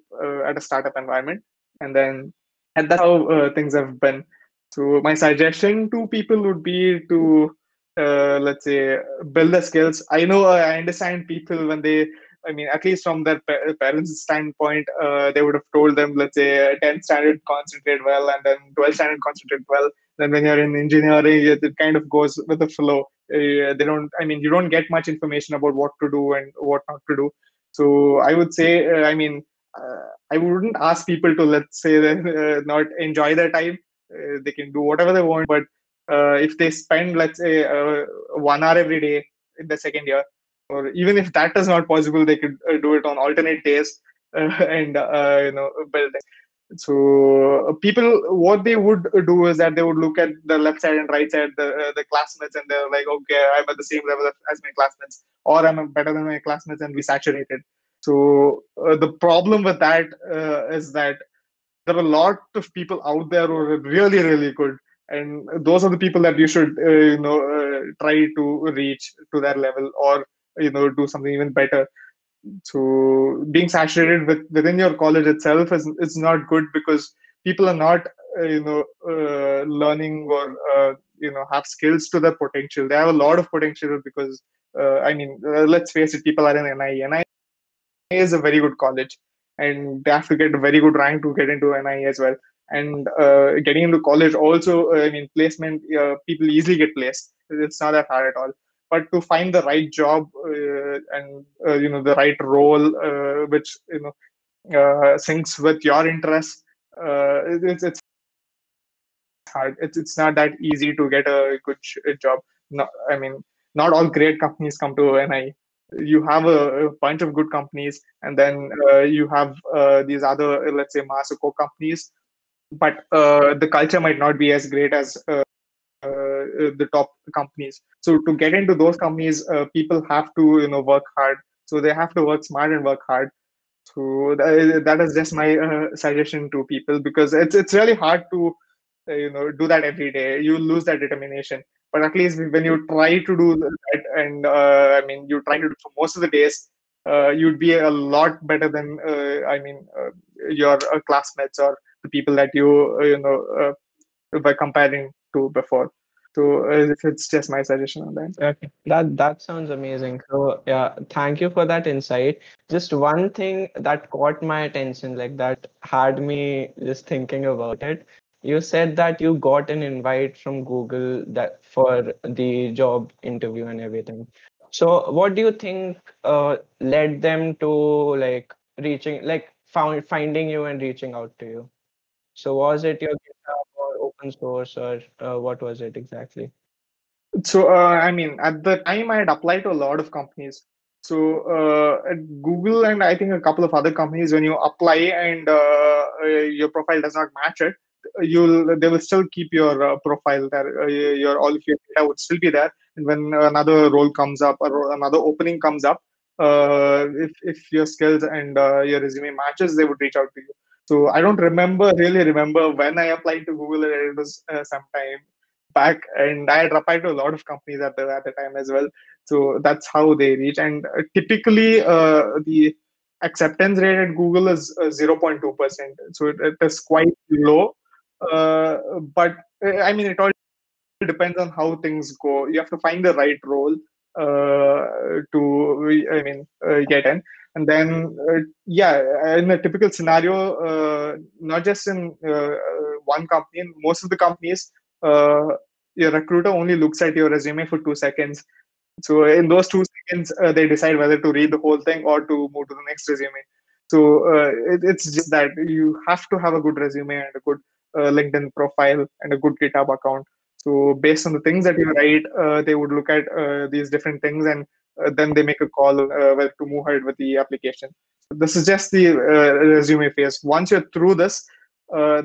S2: at a startup environment, and then and that's how things have been. So my suggestion to people would be to uh, let's say build the skills. I know uh, i understand people when they i mean at least from their parents standpoint uh, they would have told them let's say 10 standard concentrate well and then 12 standard concentrate well. Then when you're in engineering it kind of goes with the flow. Uh, they don't i mean you don't get much information about what to do and what not to do. So i would say uh, i mean uh, i wouldn't ask people to let's say [laughs] not enjoy their time. They can do whatever they want but uh, if they spend let's say uh, one hour every day in the second year or even if that is not possible they could uh, do it on alternate days [laughs] uh, and uh, you know build it. so uh, people what they would do is that they would look at the left side and right side the the classmates and they're like okay i'm at the same level as my classmates or i'm better than my classmates and we saturated so the problem with that is that there are a lot of people out there who are really really good and those are the people that you should uh, you know uh, try to reach to that level or you know do something even better. So being saturated with within your college itself is is not good because people are not uh, you know uh, learning or uh, you know have skills to their potential. They have a lot of potential because uh, i mean let's face it people are in NIE NIE is a very good college and they have to get a very good rank to get into NIE as well and uh, getting into college also uh, i mean placement uh, people easily get placed. It's not that hard at all. But to find the right job uh, and uh, you know the right role uh, which you know syncs with your interests it's, it's hard. It's, it's not that easy to get a good job. No, i mean not all great companies come to NIE you have a, bunch of good companies and then uh, you have uh, these other let's say Masako companies but uh, the culture might not be as great as uh, uh, the top companies. So to get into those companies, people have to you know work hard. So they have to work smart and work hard. So that is just my suggestion to people because it's it's really hard to you know do that every day. You lose that determination but at least when you try to do that and uh, i mean you try to do for most of the days uh, you'd be a lot better than uh, i mean your classmates or the people that you uh, you know uh, by comparing to before. So uh, it's just my suggestion on that.
S1: Okay. That that sounds amazing. So yeah thank you for that insight. Just one thing that caught my attention like that had me just thinking about it. You said that you got an invite from google that for the job interview and everything. So what do you think uh, led them to like reaching like found finding you and reaching out to you. So was it your GitHub or open source or uh, what was it exactly?
S2: So uh, I mean, at the time I had applied to a lot of companies. So uh, at Google and I think a couple of other companies, when you apply and uh, uh, your profile does not match it, you'll they will still keep your uh, profile there. your all of your data would still be there. And when another role comes up or another opening comes up, if if your skills and your resume matches, they would reach out to you. So I don't remember really remember when I applied to Google. It was uh, sometime back, and I had applied to a lot of companies at the at the time as well. So that's how they reach. And uh, typically, uh, the acceptance rate at Google is uh, 0.2 percent. So it, it is quite low. Uh, but uh, I mean, it all depends on how things go. You have to find the right role to, I mean, get in and then uh, yeah in a typical scenario uh, not just in uh, one company in most of the companies your recruiter only looks at your resume for two seconds. So in those two seconds they decide whether to read the whole thing or to move to the next resume. So it, it's just that you have to have a good resume and a good linkedin profile and a good github account. So based on the things that you write, uh, they would look at uh, these different things and uh, then they make a call uh, to move ahead with the application. This is just the uh, resume phase. Once you're through this,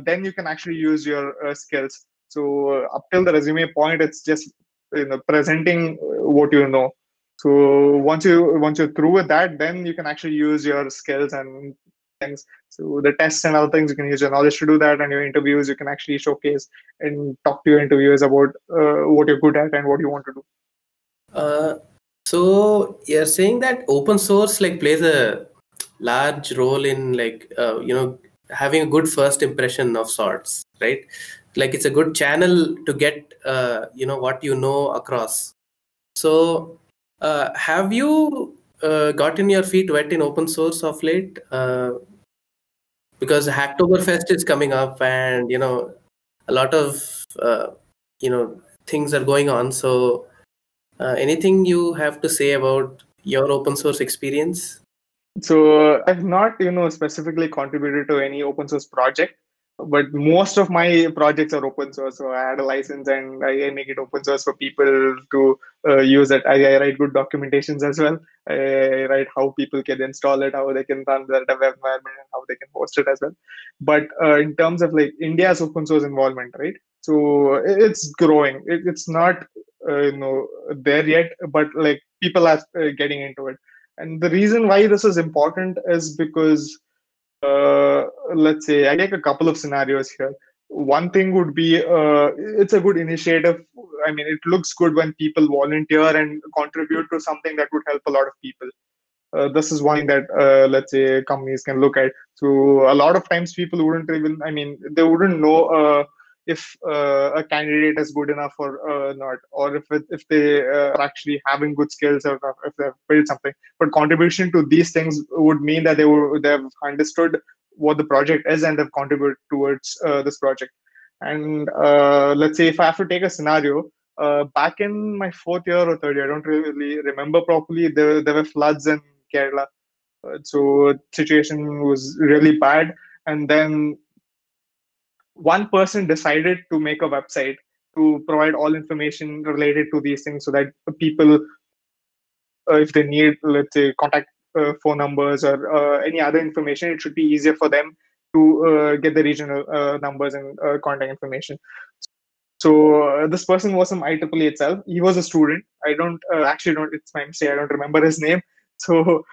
S2: then you can actually use your skills. So up till the resume point, it's just you know presenting what you know. So once you once you're through with that, then you can actually use your skills and things. So the tests and other things you can use your knowledge to do that, and your interviews you can actually showcase and talk to your interviewers about uh, what you're good at and what you want to do.
S3: Uh, so you're saying that open source like plays a large role in like uh, you know having a good first impression of sorts, right? Like it's a good channel to get uh, you know what you know across. So uh, have you uh, gotten your feet wet in open source of late? Uh, because Hacktoberfest is coming up, and you know a lot of uh, you know things are going on. So uh, anything you have to say about your open source experience?
S2: So uh, I've not, you know, specifically contributed to any open source project, but most of my projects are open source. So I had a license and I make it open source for people to uh, use it. I, I, write good documentations as well. I write how people can install it, how they can run their dev environment, and how they can host it as well. But uh, in terms of like India's open source involvement, right? So it's growing. It, it's not you know there yet but like people are uh, getting into it. And the reason why this is important is because uh, let's say i take a couple of scenarios here. One thing would be uh, it's a good initiative. I mean it looks good when people volunteer and contribute to something that would help a lot of people. Uh, this is one that uh, let's say companies can look at. So a lot of times people wouldn't even i mean they wouldn't know if uh, a candidate is good enough or uh, not, or if it, if they uh, are actually having good skills or if they've built something. But contribution to these things would mean that they would they've understood what the project is and they've contributed towards uh, this project. And uh, let's say if I have to take a scenario, uh, back in my fourth year or third year, I don't really remember properly. There, there were floods in Kerala, so situation was really bad. And then one person decided to make a website to provide all information related to these things so that people uh, if they need let's say contact uh, phone numbers or uh, any other information it should be easier for them to uh, get the regional uh, numbers and uh, contact information so this person was from IEEE itself. He was a student. I don't actually don't. It's my mistake. I don't remember his name. [laughs] So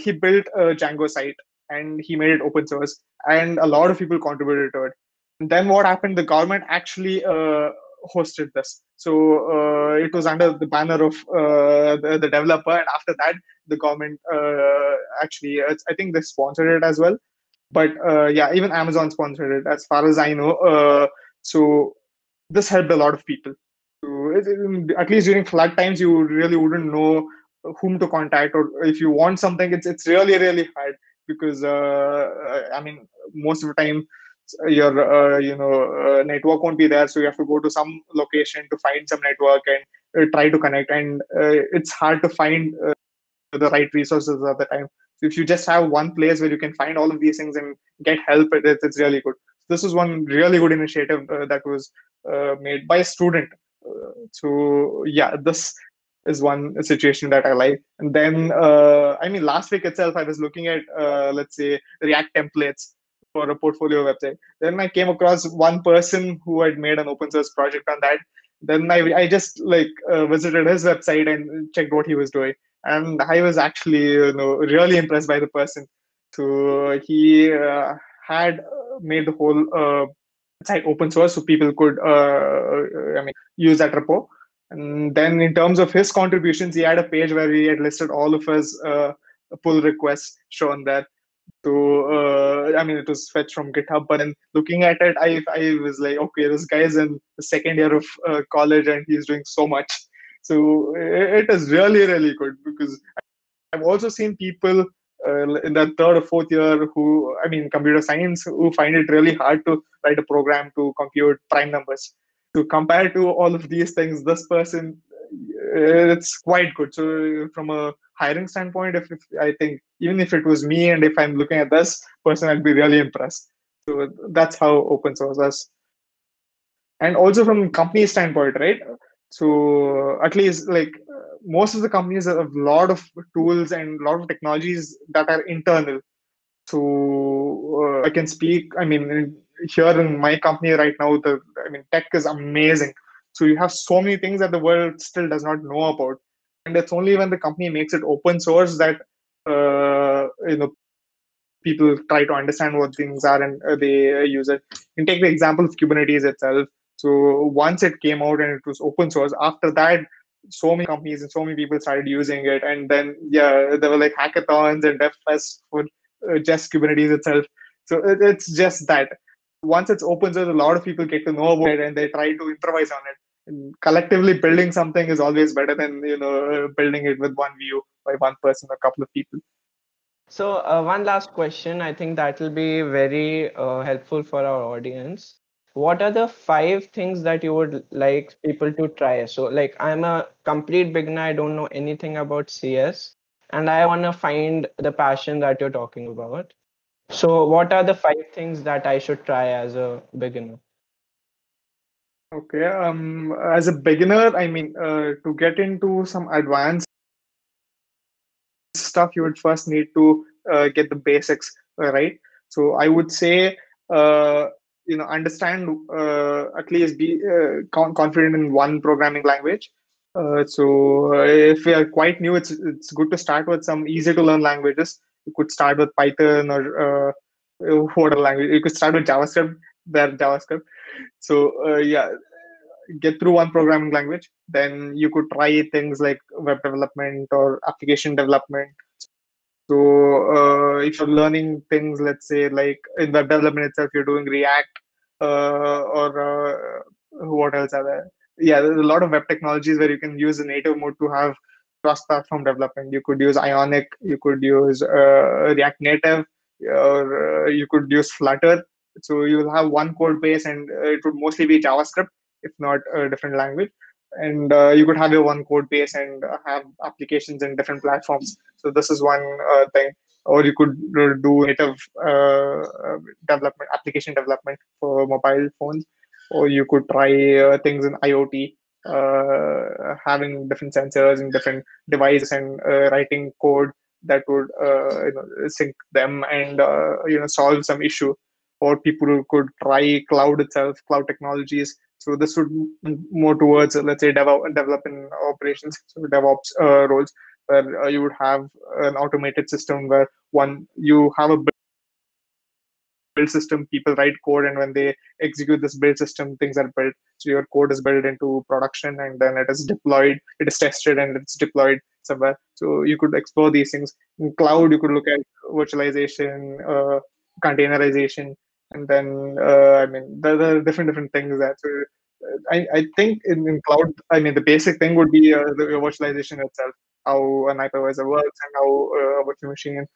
S2: he built a Django site and he made it open source, and a lot of people contributed to it then what happened? The government actually uh, hosted this. So uh, it was under the banner of uh, the, the, developer, and after that, the government uh, actually, I think they sponsored it as well. But uh, yeah, even Amazon sponsored it, as far as I know. Uh, so this helped a lot of people. So it, at least during flood times, you really wouldn't know whom to contact, or if you want something, it's it's really really hard because I mean most of the time your uh, you know uh, network won't be there so you have to go to some location to find some network and uh, try to connect and uh, it's hard to find uh, the right resources at the time So if you just have one place where you can find all of these things and get help, it, it's really good. This is one really good initiative uh, that was made by a student. So yeah, this is one situation that I like. And then, uh, I mean, last week itself, I was looking at, uh, let's say, React templates for a portfolio website. Then I came across one person who had made an open source project on that. Then I, I just like uh, visited his website and checked what he was doing, and I was actually you know really impressed by the person. So he uh, had made the whole uh, site open source, so people could uh, I mean use that repo and then in terms of his contributions, he had a page where he had listed all of his uh, pull requests shown there. So uh, I mean, it was fetched from GitHub. But then looking at it, I I was like, okay, this guy is in the second year of uh, college and he's doing so much. So it is really really good because I've also seen people uh, in the third or fourth year who I mean computer science who find it really hard to write a program to compute prime numbers to compare to all of these things this person it's quite good so from a hiring standpoint if, if, i think even if it was me and if i'm looking at this person i'd be really impressed. So that's how open source is. And also from company standpoint right? So at least like most of the companies have a lot of tools and a lot of technologies that are internal. So uh, i can speak i mean here in my company right now, the I mean, tech is amazing. So you have so many things that the world still does not know about, and it's only when the company makes it open source that uh, you know people try to understand what things are and uh, they uh, use it. You take the example of Kubernetes itself. So once it came out and it was open source, after that, so many companies and so many people started using it. And then, yeah, there were like hackathons and DevFest for uh, just Kubernetes itself. So it, it's just that once it's open source, a lot of people get to know about it and they try to improvise on it. Collectively building something is always better than you know building it with one view by one person, a couple of people.
S1: So uh, one last question. I think that will be very uh, helpful for our audience. What are the five things that you would like people to try? So like I'm a complete beginner. I don't know anything about CS, and I want to find the passion that you're talking about. So, what are the five things that I should try as a beginner?
S2: Okay, um, as a beginner, I mean, uh, to get into some advanced stuff, you would first need to uh, get the basics uh, right. So, I would say, uh, you know, understand uh, at least be uh, confident in one programming language. so, if you are quite new, it's it's good to start with some easy to learn languages you could start with Python or uh, whatever language. You could start with JavaScript. There, JavaScript. So uh, yeah, get through one programming language. Then you could try things like web development or application development. So uh, if you're learning things, let's say like in web development itself, you're doing React uh, or uh, what else are there? Yeah, there's a lot of web technologies where you can use the native mode to have cross-platform development. You could use Ionic, you could use uh, React Native, or uh, you could use Flutter. So you'll have one code base, and uh, it would mostly be JavaScript, if not a different language. And uh, you could have your one code base and have applications in different platforms. So this is one uh, thing. Or you could do native development, application development for mobile phones, or you could try things in IoT uh, having different sensors and different devices and uh, writing code that would uh, you know, sync them and you know solve some issue or people could try cloud itself cloud technologies. So this would more towards let's say develop developing operations so devops uh, roles where uh, you would have an automated system where one you have a build system people write code and when they execute this build system things are built. So your code is built into production and then it is deployed it is tested and it's deployed somewhere. So you could explore these things. In cloud you could look at virtualization uh, containerization and then uh, i mean there, are different different things that uh, I, I think in, in cloud i mean the basic thing would be uh, the virtualization itself how an hypervisor works and how uh, a virtual machine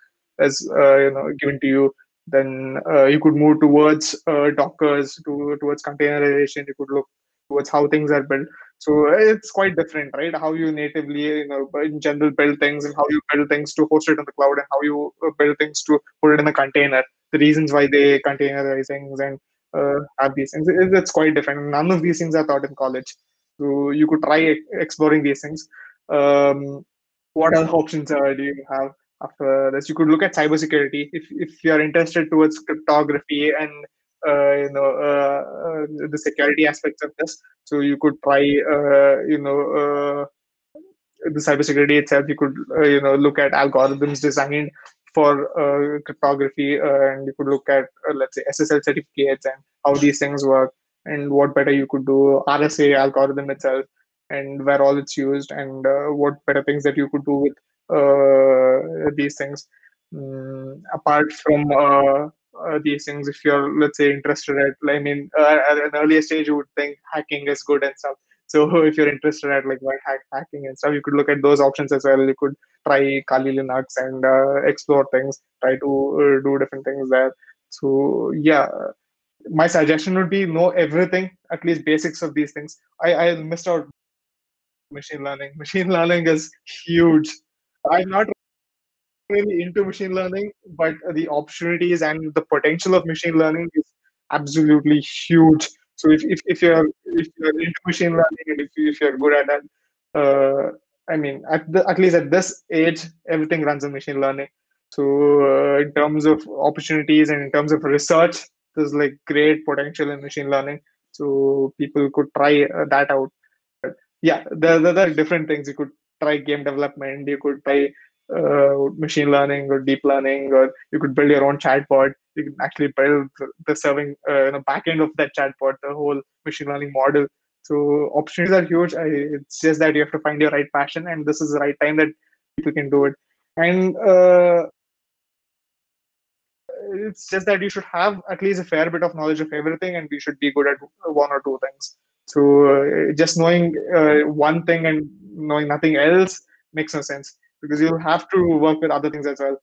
S2: is uh, you know given to you then uh, you could move towards uh, Dockers, to, towards containerization. You could look towards how things are built. So it's quite different, right? How you natively, you know, in general build things and how you build things to host it in the cloud and how you build things to put it in a container. The reasons why they containerize things and uh, have these things, it's quite different. None of these things are taught in college. So you could try exploring these things. Um, what other options uh, do you have after this? You could look at cybersecurity if if you are interested towards cryptography and uh, you know uh, uh, the security aspects of this. So you could try you know the cybersecurity itself. You could you know look at algorithms designed for uh, cryptography uh, and you could look at uh, let's say ssl certificates and how these things work and what better you could do rsa algorithm itself and where all it's used and what better things that you could do with these things. Um, apart from uh, these things if you're let's say interested at i mean uh, at an earlier stage you would think hacking is good and stuff so [laughs] if you're interested at like white hat hacking and stuff you could look at those options as well. You could try kali linux and uh, explore things try to uh, do different things there. So yeah. My suggestion would be know everything at least basics of these things. I i missed out machine learning. [laughs] Machine learning is huge. I'm not really into machine learning, but the opportunities and the potential of machine learning is absolutely huge. So if, if, if you're if you're into machine learning and if, you, if you're good at that, uh, I mean, at the, at least at this age, everything runs on machine learning. So uh, in terms of opportunities and in terms of research, there's like great potential in machine learning. So people could try uh, that out. But yeah, there, there are different things. You could try game development. You could try uh, machine learning or deep learning, or you could build your own chatbot. Can actually build the serving uh, back end of that chatbot, the whole machine learning model. So opportunities are huge. I, it's just that you have to find your right passion, and this is the right time that people can do it. And uh, it's just that you should have at least a fair bit of knowledge of everything, and we should be good at one or two things. So uh, just knowing uh, one thing and knowing nothing else makes no sense because you'll have to work with other things as well.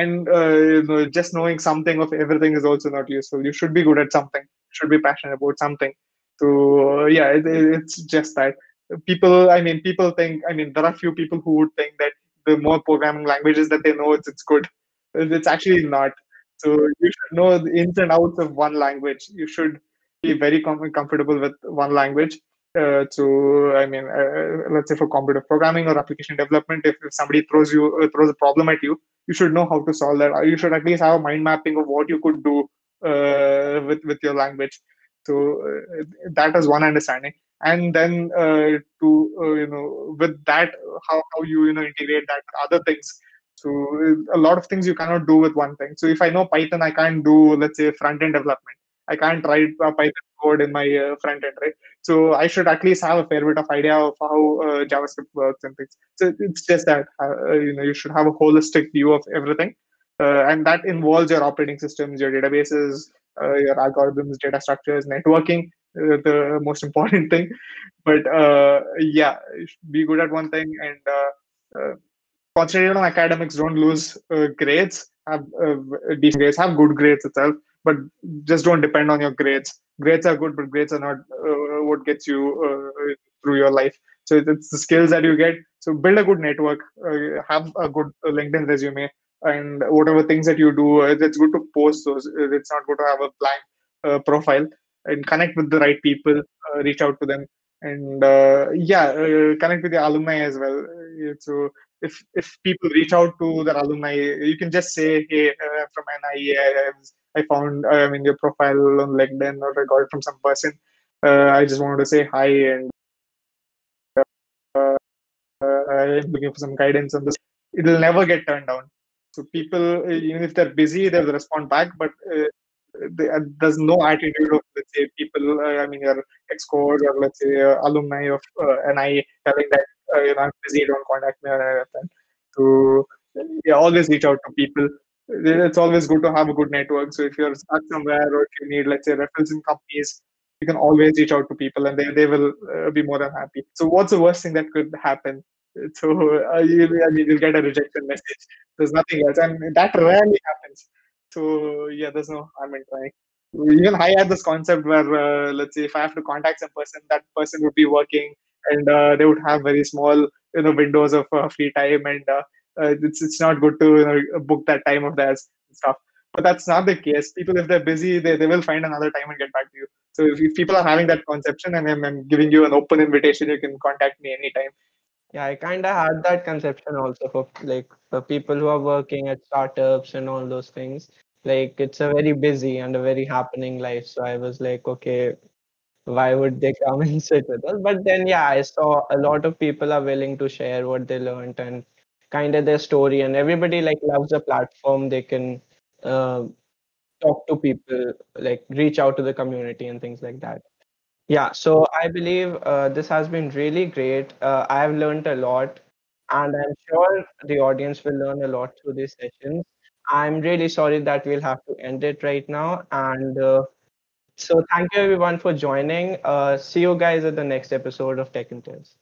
S2: And uh, you know, just knowing something of everything is also not useful. You should be good at something. Should be passionate about something. So uh, yeah, it, it's just that people. I mean, people think. I mean, there are few people who would think that the more programming languages that they know, it's it's good. It's actually not. So you should know the ins and outs of one language. You should be very com- comfortable with one language uh, to i mean uh, let's say for computer programming or application development if, if somebody throws you uh, throws a problem at you you should know how to solve that. You should at least have a mind mapping of what you could do uh, with with your language. So uh, that is one understanding. And then uh, to you know with that how, how you you know integrate that with other things. So a lot of things you cannot do with one thing. So if i know python i can't do let's say front end development. I can't write a Python code in my uh, front end, right? So I should at least have a fair bit of idea of how uh, JavaScript works and things. So it's just that uh, you know you should have a holistic view of everything, uh, and that involves your operating systems, your databases, uh, your algorithms, data structures, networking. Uh, the most important thing, but yeah, be good at one thing and concentrate on academics. Don't lose grades. Have decent grades. Have good grades itself but just don't depend on your grades. Grades are good, but grades are not uh, what gets you uh, through your life. So it's the skills that you get. So build a good network, uh, have a good LinkedIn resume, and whatever things that you do, uh, it's good to post those. Uh, it's not good to have a blank uh, profile and connect with the right people, reach out to them, and yeah, connect with the alumni as well. So if if people reach out to their alumni, you can just say, "Hey, from NIE, I found I mean your profile on LinkedIn, or I got it from some person. Uh, I just wanted to say hi and uh, I'm looking for some guidance on this." It'll never get turned down. So people, even if they're busy, they'll respond back, but uh, there's no attitude of let's say people uh, i mean your ex-cores or let's say uh, alumni of uh, NIE telling that uh, you know, I'm busy, don't contact me or anything. So yeah, always reach out to people. It's always good to have a good network. So if you're stuck somewhere or if you need, let's say, referrals in companies, you can always reach out to people and they, they will uh, be more than happy. So what's the worst thing that could happen? [laughs] So uh, you, I mean, you'll get a rejection message. There's nothing else, and that rarely happens. So yeah, there's no harm in trying. Even I had this concept where, uh, let's say, if I have to contact some person, that person would be working and uh, they would have very small you know windows of uh, free time and uh, it's it's not good to you know, book that time of theirs and stuff. But that's not the case. People if they're busy they, they will find another time and get back to you. So if, if people are having that conception and I'm, I'm giving you an open invitation you can contact me anytime.
S1: Yeah i kind of had that conception also for like for people who are working at startups and all those things. Like it's a very busy and a very happening life. So i was like okay why would they come [laughs] and sit with us? But then yeah i saw a lot of people are willing to share what they learned and kind of their story and everybody like loves a platform they can uh, talk to people like reach out to the community and things like that. Yeah so i believe uh, this has been really great. Uh, i have learned a lot and i'm sure the audience will learn a lot through these sessions. I'm really sorry that we'll have to end it right now and uh, so thank you everyone for joining. Uh, see you guys at the next episode of tech and Tales.